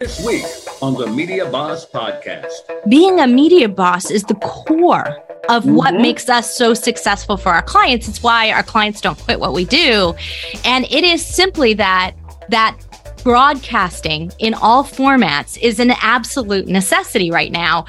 This week on the Media Boss Podcast. Being a media boss is the core of mm-hmm. what makes us so successful for our clients. It's why our clients don't quit what we do. And it is simply that that broadcasting in all formats is an absolute necessity right now.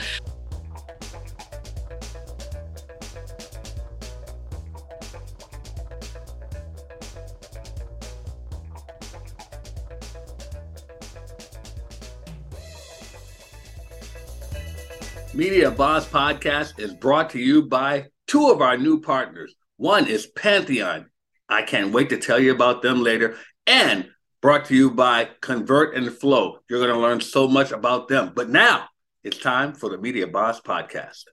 Media Boss Podcast is brought to you by two of our new partners. One is Pantheon. I can't wait to tell you about them later. And brought to you by Convert and Flow. You're going to learn so much about them. But now it's time for the Media Boss Podcast.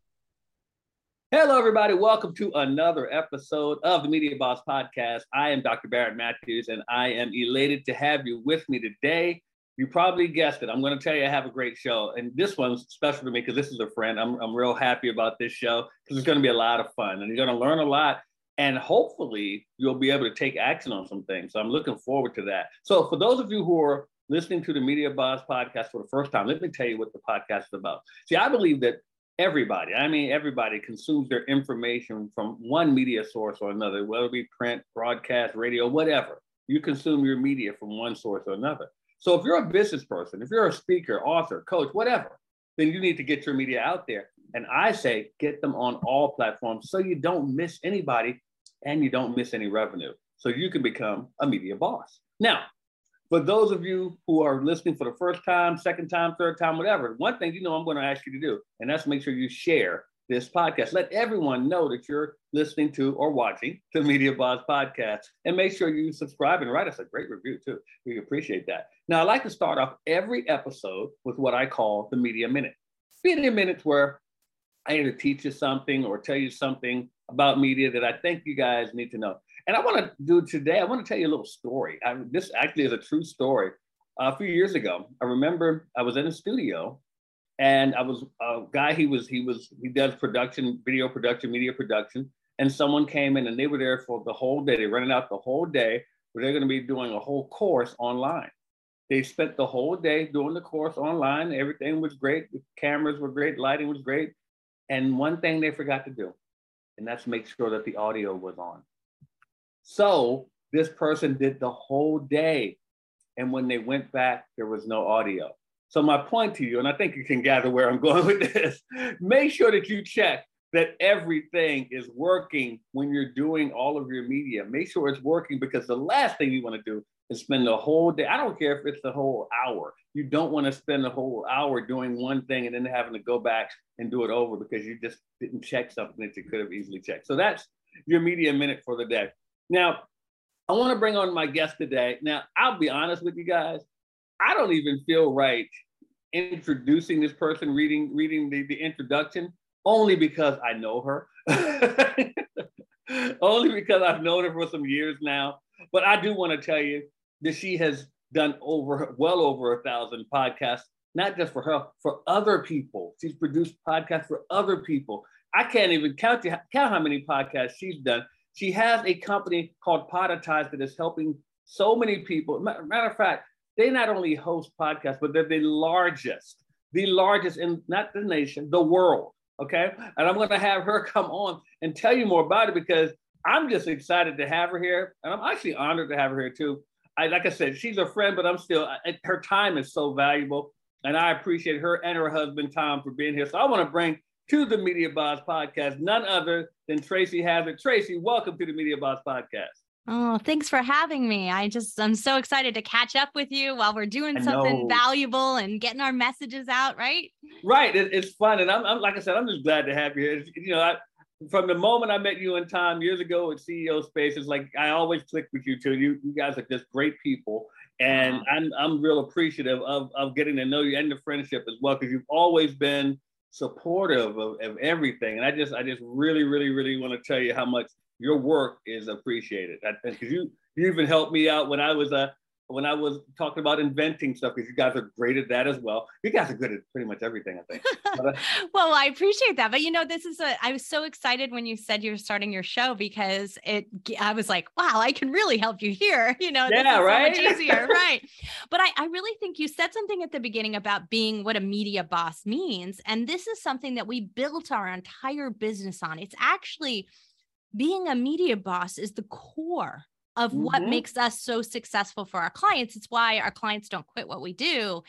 Hello, everybody. Welcome to another episode of the Media Boss Podcast. I am Dr. Barrett Matthews, and I am elated to have you with me today you probably guessed it. I'm going to tell you I have a great show, and this one's special to me because this is a friend. I'm I'm real happy about this show because it's going to be a lot of fun, and you're going to learn a lot, and hopefully you'll be able to take action on some things. So I'm looking forward to that. So for those of you who are listening to the Media Boss podcast for the first time, let me tell you what the podcast is about. See, I believe that everybody, I mean everybody, consumes their information from one media source or another, whether it be print, broadcast, radio, whatever. You consume your media from one source or another. So if you're a business person, if you're a speaker, author, coach, whatever, then you need to get your media out there. And I say get them on all platforms so you don't miss anybody and you don't miss any revenue. So you can become a media boss. Now, for those of you who are listening for the first time, second time, third time, whatever, one thing you know I'm going to ask you to do, and that's make sure you share this podcast. Let everyone know that you're listening to or watching the Media Boss podcast. And make sure you subscribe and write us a great review too. We appreciate that. Now, I like to start off every episode with what I call the Media Minute. Media Minutes where I either teach you something or tell you something about media that I think you guys need to know. And I want to do today, I want to tell you a little story. I, this actually is a true story. a few years ago, I remember I was in a studio and I was a guy. He was he was he does production, video production, media production, and someone came in and they were there for the whole day. They rented out the whole day, where they're going to be doing a whole course online. They spent the whole day doing the course online. Everything was great. The cameras were great. Lighting was great. And one thing they forgot to do, and that's make sure that the audio was on. So this person did the whole day. And when they went back, there was no audio. So my point to you, and I think you can gather where I'm going with this, make sure that you check that everything is working when you're doing all of your media. Make sure it's working because the last thing you want to do is spend the whole day. I don't care if it's the whole hour. You don't want to spend the whole hour doing one thing and then having to go back and do it over because you just didn't check something that you could have easily checked. So that's your media minute for the day. Now, I want to bring on my guest today. Now, I'll be honest with you guys. I don't even feel right introducing this person, reading reading the, the introduction, only because I know her. only because I've known her for some years now. But I do want to tell you that she has done over well over a thousand podcasts, not just for her, for other people. She's produced podcasts for other people. I can't even count count how many podcasts she's done. She has a company called Podetize that is helping so many people. Matter of fact, they not only host podcasts, but they're the largest, the largest in not the nation, the world. Okay. And I'm going to have her come on and tell you more about it because I'm just excited to have her here. And I'm actually honored to have her here too. I, like I said, she's a friend, but I'm still, I, her time is so valuable. And I appreciate her and her husband, Tom, for being here. So I want to bring to the Media Boss podcast none other than Tracy Hazzard. Tracy, welcome to the Media Boss podcast. Oh, thanks for having me. I just, I'm so excited to catch up with you while we're doing something valuable and getting our messages out, right? Right. It, it's fun. And I'm, I'm, like I said, I'm just glad to have you here. You know, I, from the moment I met you in time years ago at CEO Spaces, like I always clicked with you too. You, you guys are just great people. And wow. I'm, I'm real appreciative of, of getting to know you and the friendship as well, because you've always been supportive of, of everything. And I just, I just really, really, really want to tell you how much your work is appreciated. Because you you even helped me out when I was uh, when I was talking about inventing stuff, because you guys are great at that as well. You guys are good at pretty much everything, I think. Uh, well, I appreciate that. But you know, this is a, I was so excited when you said you were starting your show because it, I was like, wow, I can really help you here. You know, yeah, right. So easier, right. But I, I really think you said something at the beginning about being what a media boss means. And this is something that we built our entire business on. It's actually being a media boss is the core of mm-hmm. what makes us so successful for our clients. It's why our clients don't quit what we do.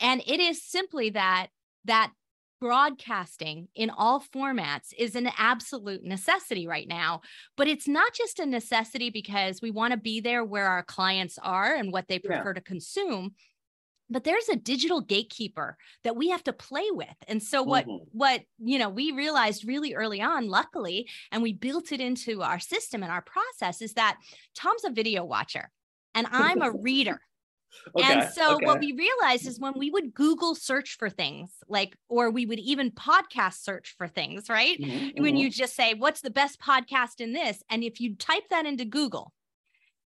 And it is simply that that broadcasting in all formats is an absolute necessity right now. But it's not just a necessity because we want to be there where our clients are and what they prefer yeah. to consume but there's a digital gatekeeper that we have to play with and so what mm-hmm. what you know we realized really early on luckily and we built it into our system and our process is that tom's a video watcher and i'm a reader okay, and so okay. what we realized is when we would google search for things like or we would even podcast search for things right mm-hmm. when mm-hmm. you just say what's the best podcast in this and if you type that into google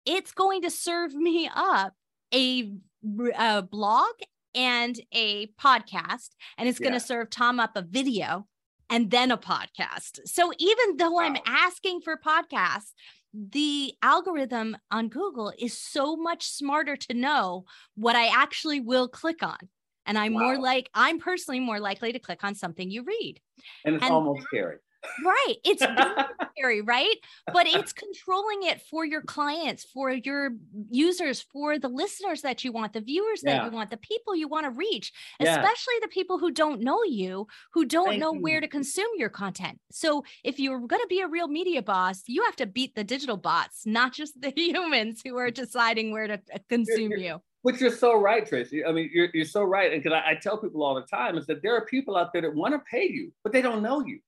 it's going to serve me up a a uh, blog and a podcast, and it's going to serve Tom up a video and then a podcast. So even though wow. I'm asking for podcasts, the algorithm on Google is so much smarter to know what I actually will click on. And I'm wow. more like, I'm personally more likely to click on something you read. And it's and almost scary. Right. It's scary, right? But it's controlling it for your clients, for your users, for the listeners that you want, the viewers yeah. that you want, the people you want to reach, yeah. especially the people who don't know you, who don't Thank know you. where to consume your content. So if you're going to be a real media boss, you have to beat the digital bots, not just the humans who are deciding where to uh, consume you. Which you're so right, Tracy. I mean, you're, you're so right. And because I, I tell people all the time is that there are people out there that want to pay you, but they don't know you.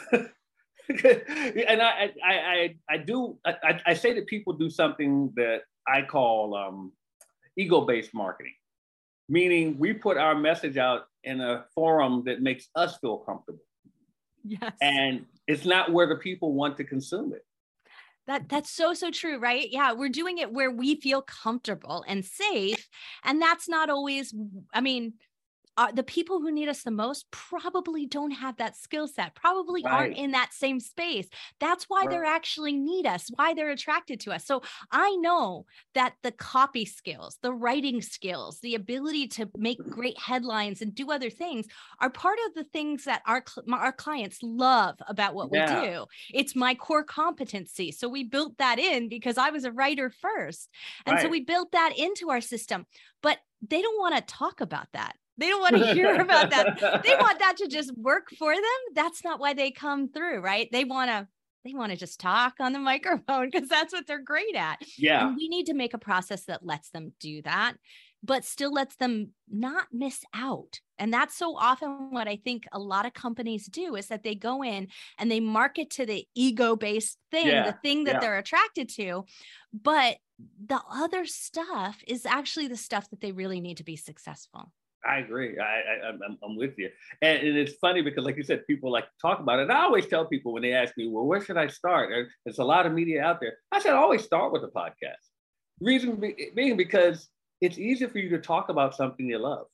and I, I, I, I do, I, I say that people do something that I call um, ego-based marketing, meaning we put our message out in a forum that makes us feel comfortable. Yes. And it's not where the people want to consume it. That that's so so true, right? Yeah, we're doing it where we feel comfortable and safe, and that's not always. I mean, uh, the people who need us the most probably don't have that skill set, probably right. aren't in that same space. That's why right. they're actually need us, why they're attracted to us. So I know that the copy skills, the writing skills, the ability to make great headlines and do other things are part of the things that our our clients love about what yeah. we do. It's my core competency. So we built that in because I was a writer first. And right. so we built that into our system. But they don't want to talk about that they don't want to hear about that. They want that to just work for them. That's not why they come through, right? They want to they want to just talk on the microphone because that's what they're great at. Yeah. And we need to make a process that lets them do that, but still lets them not miss out. And that's so often what I think a lot of companies do is that they go in and they market to the ego based thing, yeah. the thing that yeah. they're attracted to. But the other stuff is actually the stuff that they really need to be successful. I agree. I, I am I'm with you, and, and, it's funny because, like you said, people like to talk about it. And I always tell people when they ask me, "Well, where should I start?" There's a lot of media out there. I said, always start with a podcast. Reason being because it's easier for you to talk about something you love.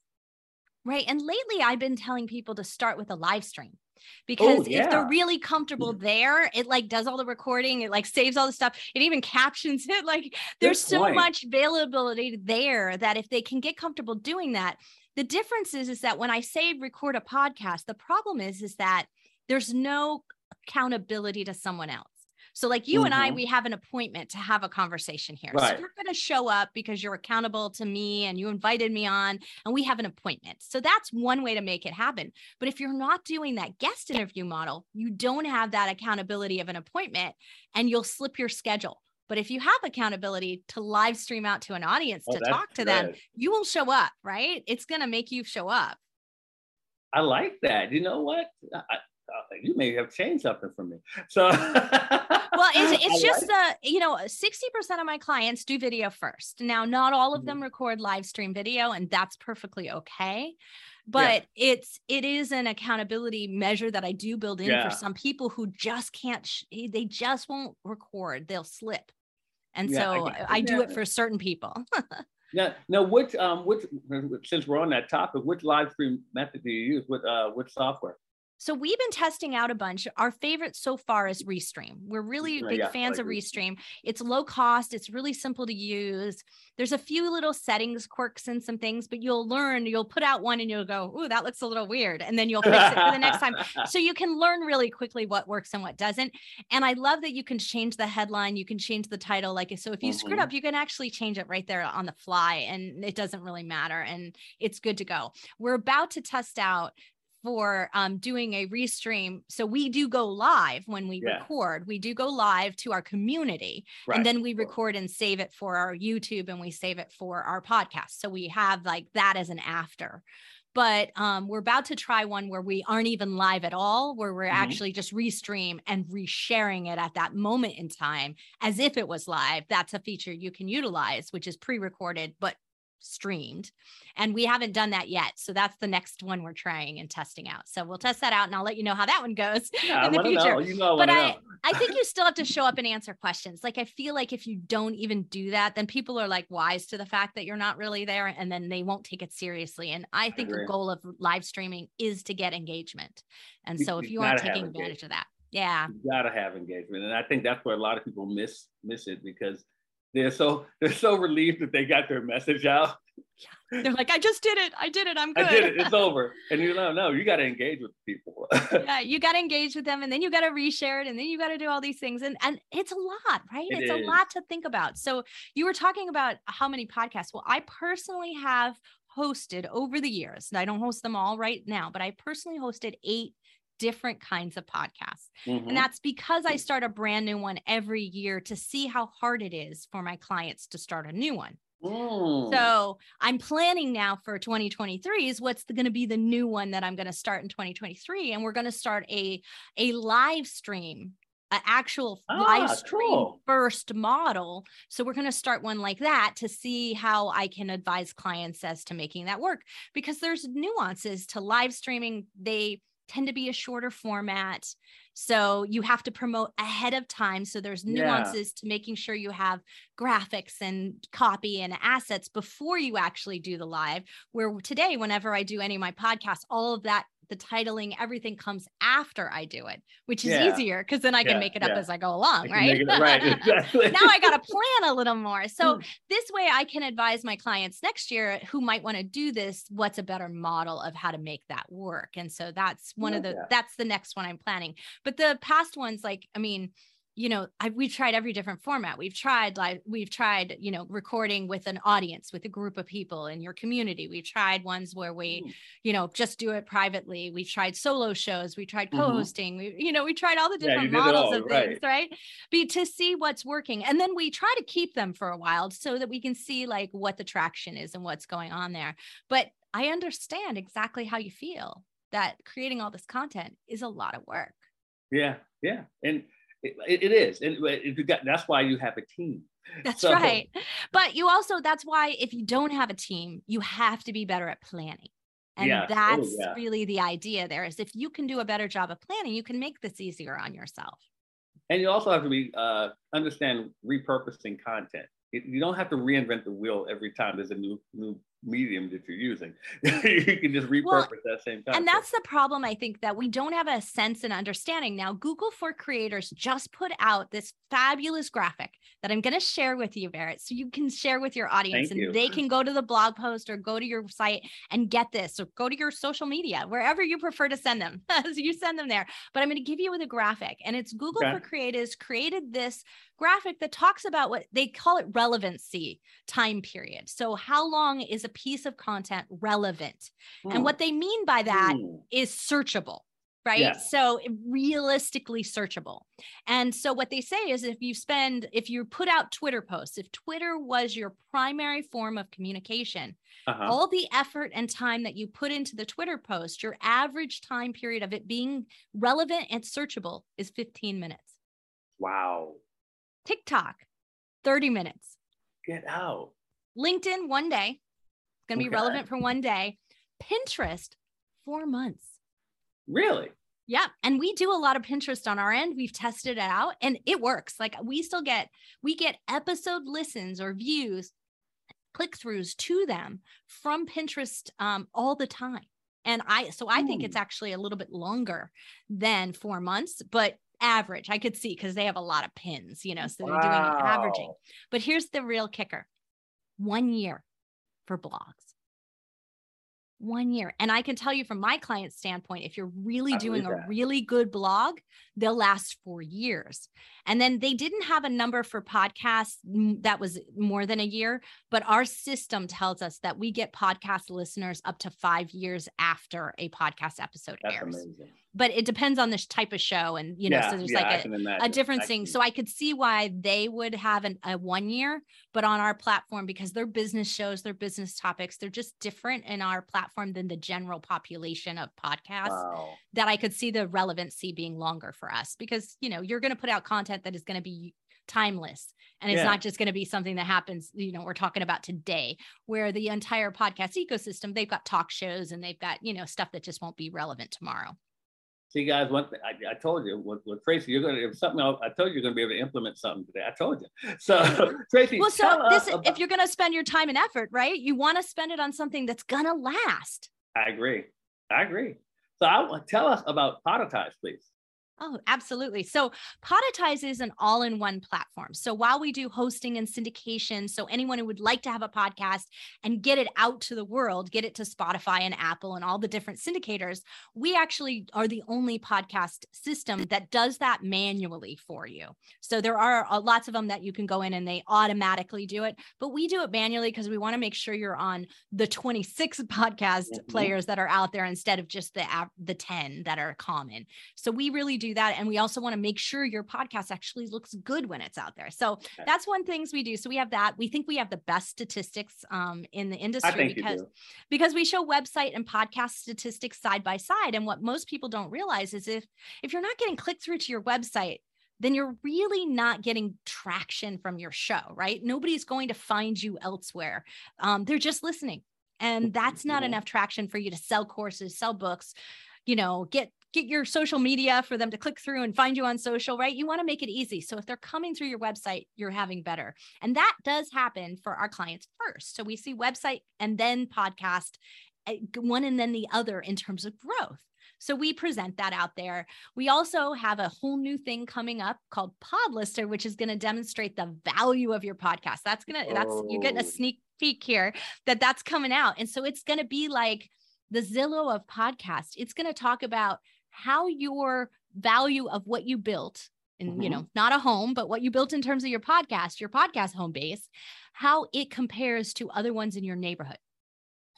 Right. And lately, I've been telling people to start with a live stream oh, because oh, yeah. if they're really comfortable mm-hmm. there it like does all the recording it like saves all the stuff it even captions it like there's so much availability there that if they can get comfortable doing that the difference is, is that when I say record a podcast, the problem is, is that there's no accountability to someone else. So, like you mm-hmm. and I, mm-hmm. we have an appointment to have a conversation here. Right. So, you're going to show up because you're accountable to me and you invited me on, and we have an appointment. So, that's one way to make it happen. But if you're not doing that guest interview model, you don't have that accountability of an appointment and you'll slip your schedule. But if you have accountability to live stream out to an audience oh, to talk to them, you will show up, right? It's going to make you show up. I like that. You know what? I, uh, you may have changed something for me. So, well, it's, it's just like the, you know, 60% of my clients do video first. Now, not all of mm-hmm. them record live stream video, and that's perfectly okay. But yeah. it's, it is an accountability measure that I do build in yeah. for some people who just can't, sh- they just won't record, they'll slip And yeah, so I, I do it for certain people. now, now, which um, which since we're on that topic, which live stream method do you use? What uh, which software? So we've been testing out a bunch. Our favorite so far is Restream. We're really big yeah, fans of Restream. It's low cost. It's really simple to use. There's a few little settings, quirks, and some things, but you'll learn. You'll put out one and you'll go, "Ooh, that looks a little weird," and then you'll fix it for the next time. So you can learn really quickly what works and what doesn't. And I love that you can change the headline. You can change the title. Like so, if you mm-hmm. screwed up, you can actually change it right there on the fly, and it doesn't really matter. And it's good to go. We're about to test out for um, doing a restream. So we do go live when we yeah. record. We do go live to our community, right. and then we record and save it for our YouTube, and we save it for our podcast. So we have like that as an after. But um, we're about to try one where we aren't even live at all, where we're mm-hmm. actually just restream and resharing it at that moment in time as if it was live. That's a feature you can utilize, which is pre-recorded, but streamed and we haven't done that yet. So that's the next one we're trying and testing out. So we'll test that out and i'll let you know how that one goes yeah, in the future. know. You know, but I, I think you still have to show up and answer questions. Like i feel like if you don't even do that then people are like wise to the fact that you're not really there and then they won't take it seriously. And i think I the goal of live streaming is to get engagement. And you, so if you aren't taking advantage of that yeah. You gotta have engagement. And i think that's where a lot of people miss miss it because they're so they're so relieved that they got their message out. Yeah. They're like, I just did it. I did it. I'm good. I did it. It's over. And you know, no, you got to engage with people. yeah, you got to engage with them, and then you got to reshare it, and then you got to do all these things, and and it's a lot, right? It it's is. a lot to think about. So you were talking about how many podcasts. Well, I personally have hosted over the years. I don't host them all right now, but I personally hosted eight different kinds of podcasts. Mm-hmm. And that's because I start a brand new one every year to see how hard it is for my clients to start a new one. Mm. So I'm planning now for 2023 is what's going to be the new one that I'm going to start in 2023. And we're going to start a, a live stream an actual ah, live stream cool. first model. So we're going to start one like that to see how I can advise clients as to making that work because there's nuances to live streaming. They tend to be a shorter format. So you have to promote ahead of time. So there's nuances yeah. to making sure you have graphics and copy and assets before you actually do the live. Where today, whenever I do any of my podcasts, all of that the titling, everything comes after I do it, which is yeah. easier because then I can yeah, make it up yeah. as I go along, right? right, exactly. now I got to plan a little more. So mm. this way I can advise my clients next year who might want to do this, what's a better model of how to make that work. And so that's one of the that's the next one I'm planning. But the past ones, like, I mean, you know I, we've tried every different format. We've tried like we've tried you know recording with an audience with a group of people in your community. We've tried ones where we mm. you know just do it privately. We've tried solo shows. We tried mm-hmm. co-hosting. Mm-hmm. we you know we tried all the different yeah, models all, of right. things right? Be to see what's working. And then we try to keep them for a while so that we can see like what the traction is and what's going on there. But i understand exactly how you feel that creating all this content is a lot of work. Yeah yeah. And it, it is. And it, got, that's why you have a team. That's so, right. But you also, that's why if you don't have a team, you have to be better at planning. And yeah. Oh, that's oh, yeah. really the idea there is if you can do a better job of planning, you can make this easier on yourself. And you also have to be uh, understand repurposing content. You don't have to reinvent the wheel every time there's a new new medium that you're using. Mm. you can just repurpose well, that same content. And that's the problem, I think, that we don't have a sense and understanding. Now, Google for Creators just put out this fabulous graphic that I'm going to share with you, Barrett, so you can share with your audience Thank and you. they can go to the blog post or go to your site and get this or go to your social media, wherever you prefer to send them. so you send them there. But I'm going to give you with a graphic. And it's Google okay. for Creators created this graphic that talks about what they call it relevancy time period. So, how long is a piece of content relevant? Mm. And what they mean by that mm. is searchable right? Yeah. So realistically searchable. And so what they say is if you spend, if you put out Twitter posts, if Twitter was your primary form of communication, uh-huh. all the effort and time that you put into the Twitter post, your average time period of it being relevant and searchable is 15 minutes. Wow. TikTok, 30 minutes. Get out. LinkedIn, one day. Going to okay. be relevant for one day. Pinterest, four months. Really? Yeah. And we do a lot of Pinterest on our end. We've tested it out and it works. Like we still get, we get episode listens or views, click throughs to them from Pinterest um, all the time. And I, so I think it's hmm. actually a little bit longer than four months, but average I could see because they have a lot of pins, you know, so they're wow. doing averaging. But here's the real kicker one year for blogs one year. And I can tell you from my client standpoint, if you're really I doing a really good blog, they'll last for years. And then they didn't have a number for podcasts that was more than a year, but our system tells us that we get podcast listeners up to five years after a podcast episode That's airs. Amazing but it depends on the type of show and you know yeah, so there's yeah, like a, a different thing so i could see why they would have an, a one year but on our platform because their business shows their business topics they're just different in our platform than the general population of podcasts wow. that i could see the relevancy being longer for us because you know you're going to put out content that is going to be timeless and it's yeah. not just going to be something that happens you know we're talking about today where the entire podcast ecosystem they've got talk shows and they've got you know stuff that just won't be relevant tomorrow See, guys, one thing I, I told you with, with Tracy, you're gonna if something else, I told you you're gonna be able to implement something today. I told you. So Tracy, well, so this about, if you're gonna spend your time and effort, right? You want to spend it on something that's gonna last. I agree. I agree. So I tell us about Podetize, please. Oh, absolutely. So Podetize is an all in one platform. So while we do hosting and syndication, so anyone who would like to have a podcast and get it out to the world, get it to Spotify and Apple and all the different syndicators, we actually are the only podcast system that does that manually for you. So there are uh, lots of them that you can go in and they automatically do it, but we do it manually because we want to make sure you're on the 26 podcast mm-hmm. players that are out there instead of just the, the 10 that are common. So we really do do that. And we also want to make sure your podcast actually looks good when it's out there. So okay. that's one things we do. So we have that. We think we have the best statistics um, in the industry because because we show website and podcast statistics side by side. And what most people don't realize is if if you're not getting click through to your website, then you're really not getting traction from your show, right? Nobody's going to find you elsewhere. Um, they're just listening. And that's not enough traction for you to sell courses, sell books, you know, get get your social media for them to click through and find you on social, right? You want to make it easy. So if they're coming through your website, you're having better. And that does happen for our clients first. So we see website and then podcast, eh, one and then the other in terms of growth. So we present that out there. We also have a whole new thing coming up called Podlister, which is going to demonstrate the value of your podcast. That's going to, that's, you're getting a oh. sneak peek here that that's coming out. And so it's going to be like the Zillow of podcast. It's going to talk about how your value of what you built and mm-hmm. you know not a home but what you built in terms of your podcast your podcast home base how it compares to other ones in your neighborhood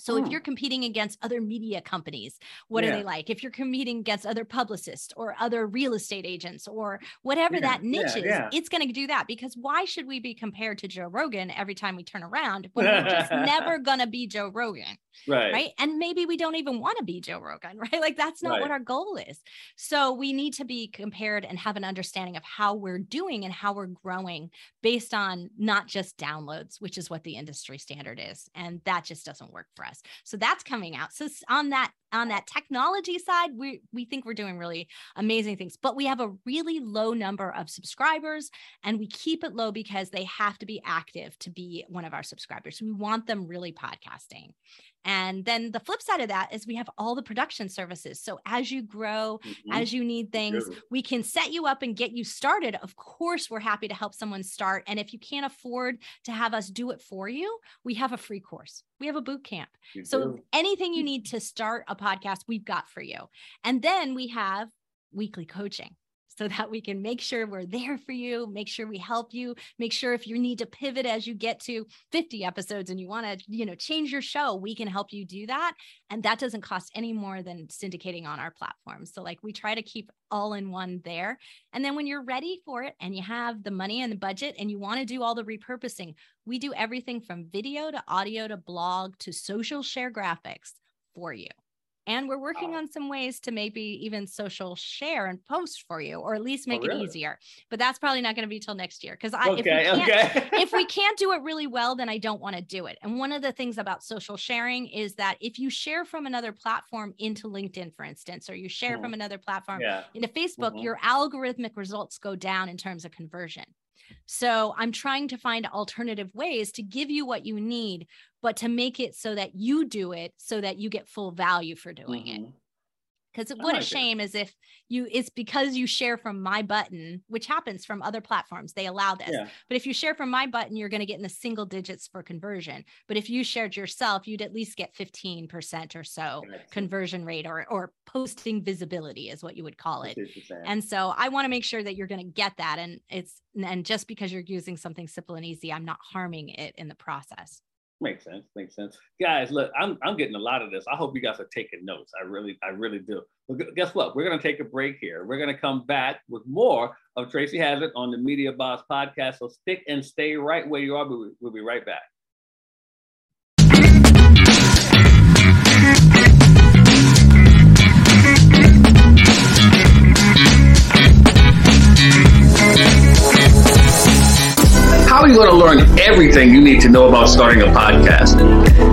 so if hmm. you're competing against other media companies, what yeah. are they like? If you're competing against other publicists or other real estate agents or whatever yeah. that niche yeah. is, it's going to do that because why should we be compared to Joe Rogan every time we turn around when we're just never going to be Joe Rogan? Right. Right. And maybe we don't even want to be Joe Rogan, right? Like that's not right. what our goal is. So we need to be compared and have an understanding of how we're doing and how we're growing based on not just downloads, which is what the industry standard is. And that just doesn't work for us. So that's coming out. So on that on that technology side, we we think we're doing really amazing things, but we have a really low number of subscribers and we keep it low because they have to be active to be one of our subscribers. We want them really podcasting. And then the flip side of that is we have all the production services. So as you grow, mm-hmm. as you need things, we can set you up and get you started. Of course, we're happy to help someone start. And if you can't afford to have us do it for you, we have a free course. We have a boot camp. You so do. anything you need to start a podcast, we've got for you. And then we have weekly coaching so that we can make sure we're there for you, make sure we help you, make sure if you need to pivot as you get to 50 episodes and you want to, you know, change your show, we can help you do that. And that doesn't cost any more than syndicating on our platform. So like we try to keep all in one there. And then when you're ready for it and you have the money and the budget and you want to do all the repurposing, we do everything from video to audio to blog to social share graphics for you. And we're working on some ways to maybe even social share and post for you, or at least make oh, really? it easier. But that's probably not going to be till next year because I okay, if we can't okay. if we can't do it really well, then I don't want to do it. And one of the things about social sharing is that if you share from another platform into LinkedIn, for instance, or you share mm. from another platform yeah. into Facebook, mm-hmm. your algorithmic results go down in terms of conversion. So I'm trying to find alternative ways to give you what you need, but to make it so that you do it so that you get full value for doing mm-hmm. it because what like a shame it. is if you it's because you share from my button which happens from other platforms they allow this. Yeah. but if you share from my button you're going to get in the single digits for conversion. But if you shared yourself you'd at least get 15% or so conversion rate or or posting visibility is what you would call it. And so i want to make sure that you're going to get that and it's and just because you're using something simple and easy i'm not harming it in the process Makes sense. Makes sense. Guys, look, I'm, I'm getting a lot of this. I hope you guys are taking notes. I really, I really do. But guess what? We're going to take a break here. We're going to come back with more of Tracy Hazzard on the Media Boss podcast. So stick and stay right where you are. We'll, we'll be right back. How are you going to learn everything you need to know about starting a podcast?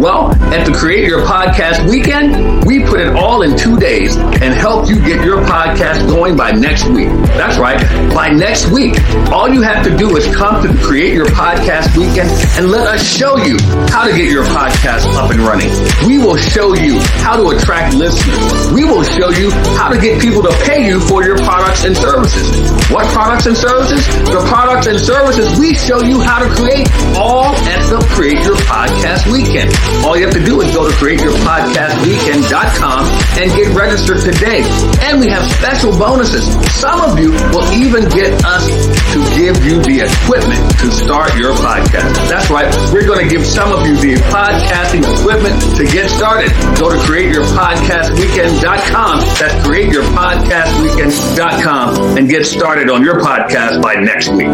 Well, at the Create Your Podcast weekend, we put it all in two days and help you get your podcast going by next week. That's right, by next week. All you have to do is come to the Create Your Podcast weekend and let us show you how to get your podcast up and running. We will show you how to attract listeners. We will show you how to get people to pay you for your products and services. What products and services? The products and services we show you how to create all at the Create Your Podcast Weekend. All you have to do is go to createyourpodcastweekend.com and get registered today. And we have special bonuses. Some of you will even get us to give you the equipment to start your podcast. That's right. We're going to give some of you the podcasting equipment to get started. Go to createyourpodcastweekend.com. That's createyourpodcastweekend.com and get started on your podcast by next week.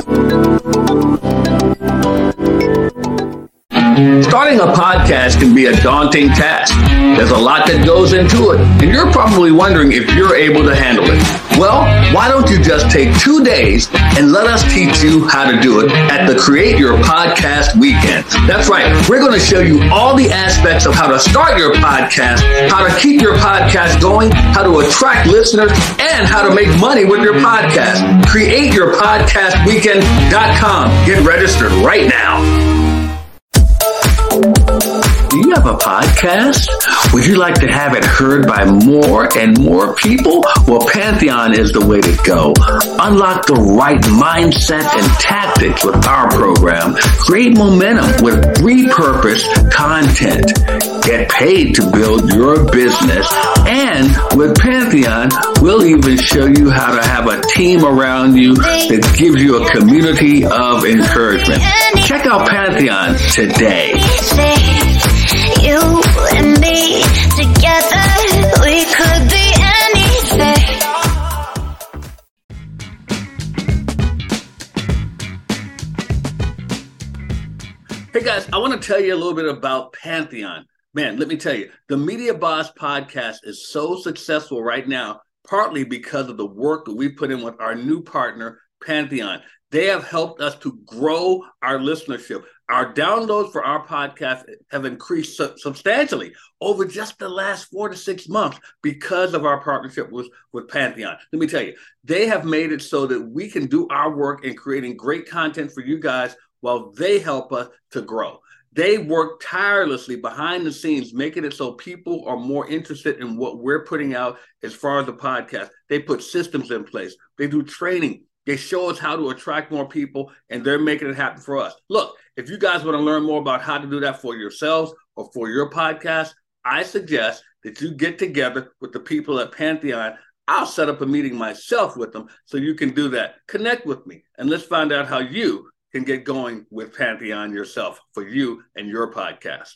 Starting a podcast can be a daunting task. There's a lot that goes into it, and you're probably wondering if you're able to handle it. Well, why don't you just take two days and let us teach you how to do it at the Create Your Podcast Weekend. That's right. We're going to show you all the aspects of how to start your podcast, how to keep your podcast going, how to attract listeners, and how to make money with your podcast. CreateYourPodcastWeekend.com. Get registered right now. Podcast? Would you like to have it heard by more and more people? Well, Pantheon is the way to go. Unlock the right mindset and tactics with our program. Create momentum with repurposed content. Get paid to build your business. And with Pantheon, we'll even show you how to have a team around you that gives you a community of encouragement. Check out Pantheon today I want to tell you a little bit about Pantheon. Man, let me tell you, the Media Boss podcast is so successful right now, partly because of the work that we put in with our new partner, Pantheon. They have helped us to grow our listenership. Our downloads for our podcast have increased su- substantially over just the last four to six months because of our partnership with, with Pantheon. Let me tell you, they have made it so that we can do our work in creating great content for you guys while they help us to grow. They work tirelessly behind the scenes, making it so people are more interested in what we're putting out as far as the podcast. They put systems in place, they do training, they show us how to attract more people, and they're making it happen for us. Look, if you guys want to learn more about how to do that for yourselves or for your podcast, I suggest that you get together with the people at Pantheon. I'll set up a meeting myself with them so you can do that. Connect with me and let's find out how you can get going with Pantheon yourself for you and your podcast.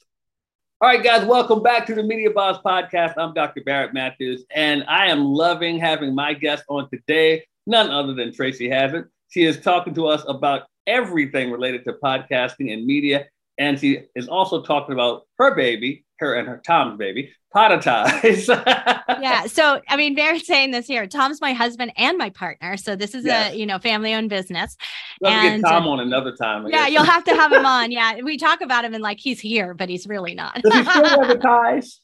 All right, guys, welcome back to the Media Boss Podcast. I'm Dr. Barrett Matthews, and I am loving having my guest on today none other than Tracy Hazzard. She is talking to us about everything related to podcasting and media. And she is also talking about her baby, her and her Tom's baby, Podetize. yeah. So, I mean, Barrett's saying this here. Tom's my husband and my partner. So this is yes. a, you know, family owned business. We'll and, get Tom on another time. I yeah. Guess. You'll have to have him on. Yeah. We talk about him and like he's here, but he's really not. Does he still wear the ties?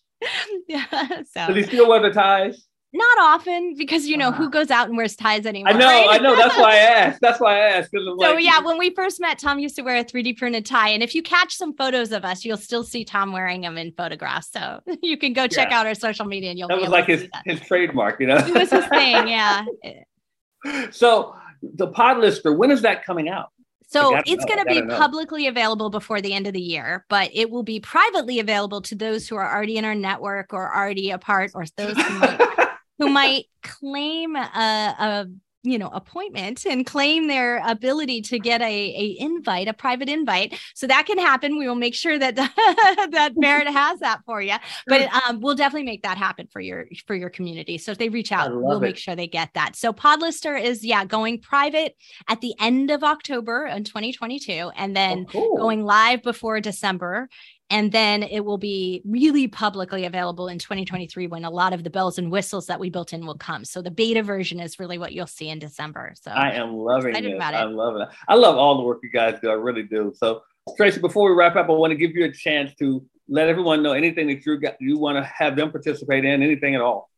yeah. So. Does he still wear the ties? Not often because you know who uh-huh. goes out and wears ties anymore. I know, right? I know. That's why I asked. That's why I asked. So like, yeah, when we first met, Tom used to wear a 3D printed tie, and if you catch some photos of us, you'll still see Tom wearing them in photographs. So you can go check yeah. out our social media, and you'll. That was like his his trademark, you know. It was his thing, yeah. so the pod lister, when is that coming out? So it's going to be know. publicly available before the end of the year, but it will be privately available to those who are already in our network or already a part, or those who might who might claim a, a you know appointment and claim their ability to get a, a invite a private invite. So that can happen. We will make sure that that Barrett has that for you but um, we'll definitely make that happen for your for your community. So if they reach out we'll it. make sure they get that. So podlister is yeah going private at the end of october in 2022 and then oh, cool. going live before december and then it will be really publicly available in 2023 when a lot of the bells and whistles that we built in will come. So the beta version is really what you'll see in December. So I am loving it. About it. I love it. I love all the work you guys do. I really do. So Tracy, before we wrap up, I want to give you a chance to let everyone know anything that you got you want to have them participate in, anything at all.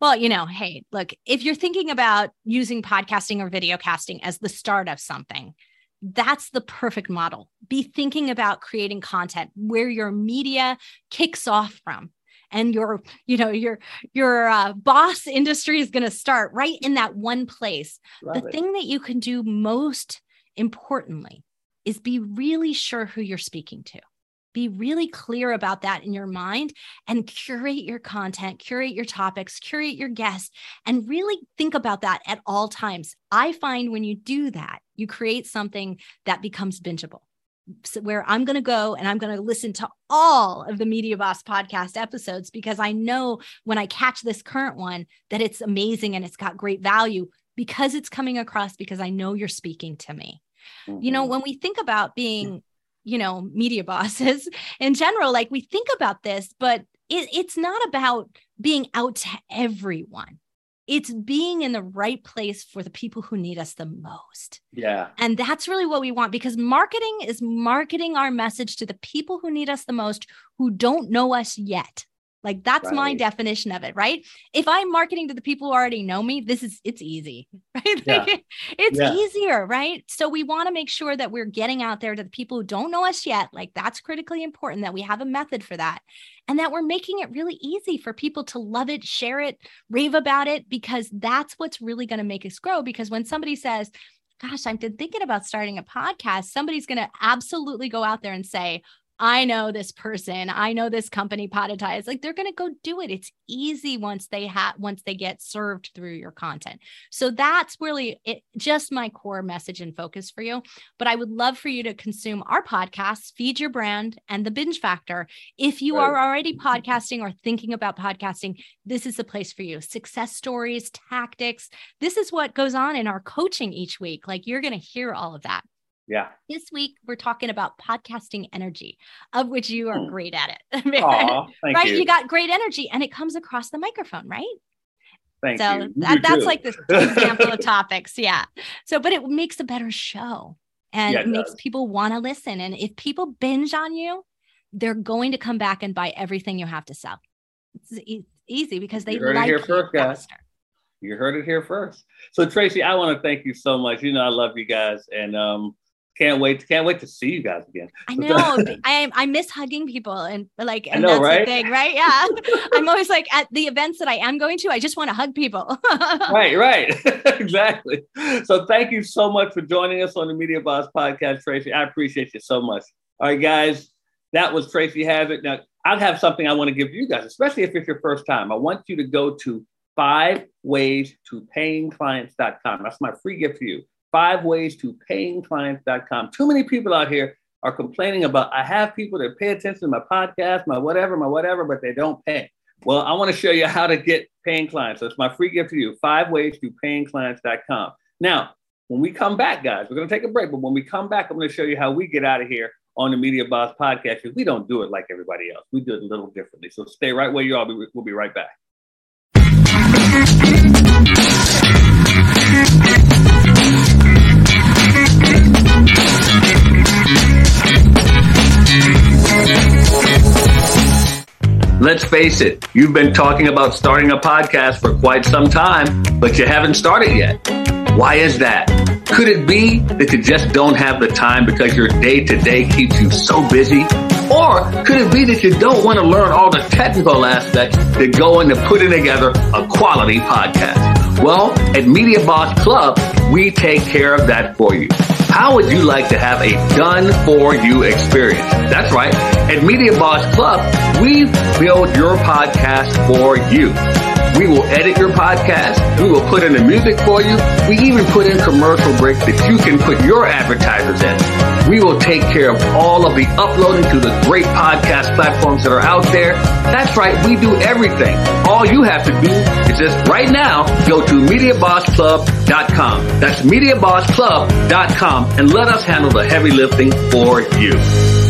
Well, you know, hey, look, if you're thinking about using podcasting or video casting as the start of something, that's the perfect model. Be thinking about creating content where your media kicks off from and your you know your your uh, boss industry is going to start right in that one place Love the it. thing that you can do most importantly is be really sure who you're speaking to be really clear about that in your mind and curate your content, curate your topics, curate your guests, and really think about that at all times. I find when you do that, you create something that becomes bingeable. So where I'm going to go and I'm going to listen to all of the Media Boss podcast episodes because I know when I catch this current one that it's amazing and it's got great value because it's coming across because I know you're speaking to me. Mm-hmm. You know, mm-hmm. when we think about being you know media bosses in general like we think about this but it, it's not about being out to everyone. It's being in the right place for the people who need us the most. Yeah. And that's really what we want because marketing is marketing our message to the people who need us the most who don't know us yet like that's right. my definition of it, right? If I'm marketing to the people who already know me, this is it's easy, right? Yeah. it's yeah. easier, right? So we want to make sure that we're getting out there to the people who don't know us yet. Like that's critically important that we have a method for that. And that we're making it really easy for people to love it, share it, rave about it, because that's what's really going to make us grow. Because when somebody says, Gosh, I've been thinking about starting a podcast, somebody's going to absolutely go out there and say, I know this person, I know this company Podetize. Like they're going to go do it. It's easy once they have once they get served through your content. So that's really it, just my core message and focus for you. But I would love for you to consume our podcasts, Feed Your Brand and The Binge Factor. If you right. are already podcasting or thinking about podcasting, this is the place for you. Success stories, tactics. This is what goes on in our coaching each week. Like you're going to hear all of that. Yeah. This week we're talking about podcasting energy, of which you are hmm. great at it. Aww, right? You. you. got great energy and it comes across the microphone, right? Thank so you. That, that's like the example of topics. Yeah. So, but it makes a better show and yeah, it, it makes people want to listen. And if people binge on you, they're going to come back and buy everything you have to sell. It's easy because they like it here first, guys. You heard it here first. So Tracy, I want to thank you so much. You know, I love you guys. And um, can't wait can't wait to see you guys again. I know i i miss hugging people and like and know, that's right? the thing right? Yeah. I'm always like at the events that i am going to i just want to hug people. Right right. Exactly. So thank you so much for joining us on the media boss podcast tracy. I appreciate you so much. All right guys that was tracy Hazzard. now i have something i want to give you guys especially if it's your first time. I want you to go to five ways to paying payingclients.com that's my free gift for you five ways to paying payingclients.com. Too many people out here are complaining about I have people that pay attention to my podcast, my whatever, my whatever, but they don't pay. Well, I want to show you how to get paying clients. That's my free gift to you. Five ways to paying payingclients.com. Now, when we come back, guys, we're going to take a break, but when we come back, I'm going to show you how we get out of here on the Media Boss podcast we don't do it like everybody else. We do it a little differently. So stay right where you are. We'll be right back. Let's face it, you've been talking about starting a podcast for quite some time, but you haven't started yet. Why is that? Could it be that you just don't have the time because your day to day keeps you so busy? Or could it be that you don't want to learn all the technical aspects that go into putting together a quality podcast? Well, at Media Boss Club, we take care of that for you. How would you like to have a done for you experience? That's right. At Media Boss Club, we build your podcast for you. We will edit your podcast. We will put in the music for you. We even put in commercial breaks that you can put your advertisers in. We will take care of all of the uploading to the great podcast platforms that are out there. That's right. We do everything. All you have to do is just right now go to MediaBossClub.com. That's MediaBossClub.com and let us handle the heavy lifting for you.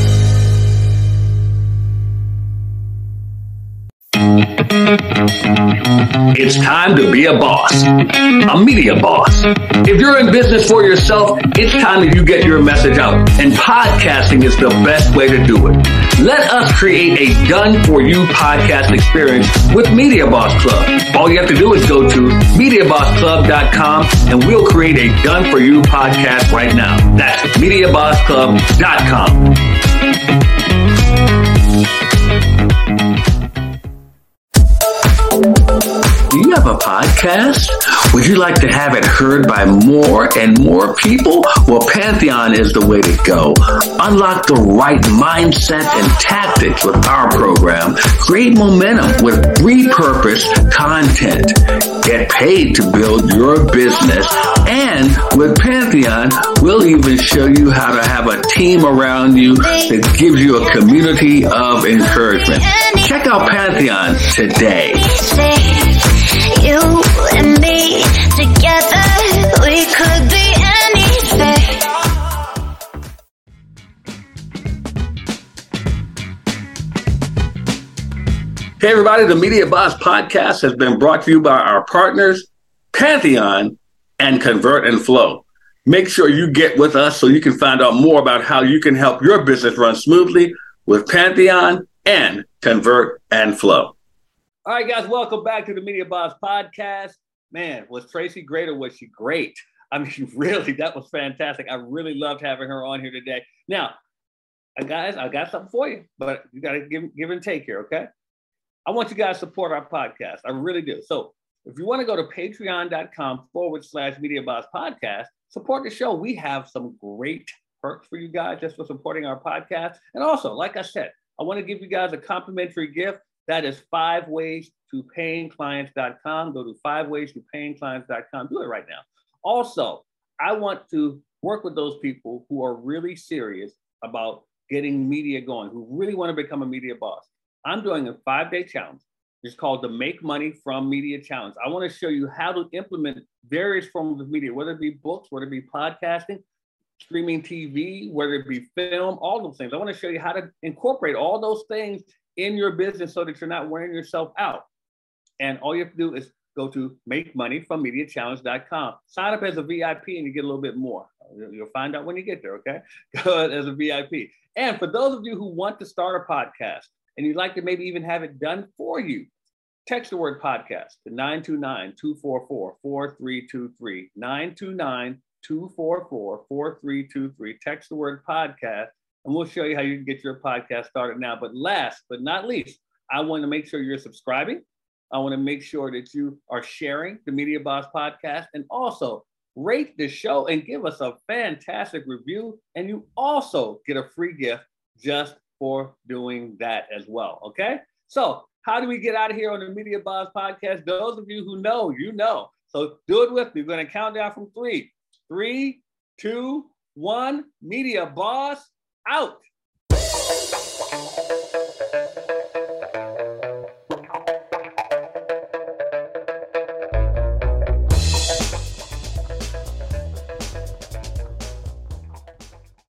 It's time to be a boss, a media boss. If you're in business for yourself, it's time that you get your message out. And podcasting is the best way to do it. Let us create a done for you podcast experience with Media Boss Club. All you have to do is go to MediaBossClub.com and we'll create a done for you podcast right now. That's MediaBossClub.com. you like to have it heard by more and more people? Well, Pantheon is the way to go. Unlock the right mindset and tactics with our program. Create momentum with repurposed content. Get paid to build your business. And with Pantheon, we'll even show you how to have a team around you that gives you a community of encouragement. Check out Pantheon today together, we could be anything. Hey everybody, the Media Boss podcast has been brought to you by our partners, Pantheon and Convert and Flow. Make sure you get with us so you can find out more about how you can help your business run smoothly with Pantheon and Convert and Flow. All right, guys, welcome back to the Media Boss podcast. Man, was Tracy great or was she great? I mean, really, that was fantastic. I really loved having her on here today. Now, uh, guys, I got something for you, but you got to give, give and take here, okay? I want you guys to support our podcast. I really do. So if you want to go to patreon.com forward slash media boss podcast, support the show. We have some great perks for you guys just for supporting our podcast. And also, like I said, I want to give you guys a complimentary gift. That is five ways to payingclients.com. Go to five ways to payingclients.com. Do it right now. Also, I want to work with those people who are really serious about getting media going, who really want to become a media boss. I'm doing a five day challenge. It's called the Make Money from Media Challenge. I want to show you how to implement various forms of media, whether it be books, whether it be podcasting, streaming TV, whether it be film, all those things. I want to show you how to incorporate all those things in your business so that you're not wearing yourself out. And all you have to do is go to makemoneyfrommediachallenge.com. Sign up as a VIP and you get a little bit more. You'll find out when you get there, okay? Go as a VIP. And for those of you who want to start a podcast and you'd like to maybe even have it done for you, text the word podcast to 929 244 4323. 929 244 4323. Text the word podcast and we'll show you how you can get your podcast started now. But last but not least, I want to make sure you're subscribing. I want to make sure that you are sharing the Media Boss podcast and also rate the show and give us a fantastic review. And you also get a free gift just for doing that as well. Okay. So, how do we get out of here on the Media Boss podcast? Those of you who know, you know. So, do it with me. We're going to count down from three, three, two, one. Media Boss out.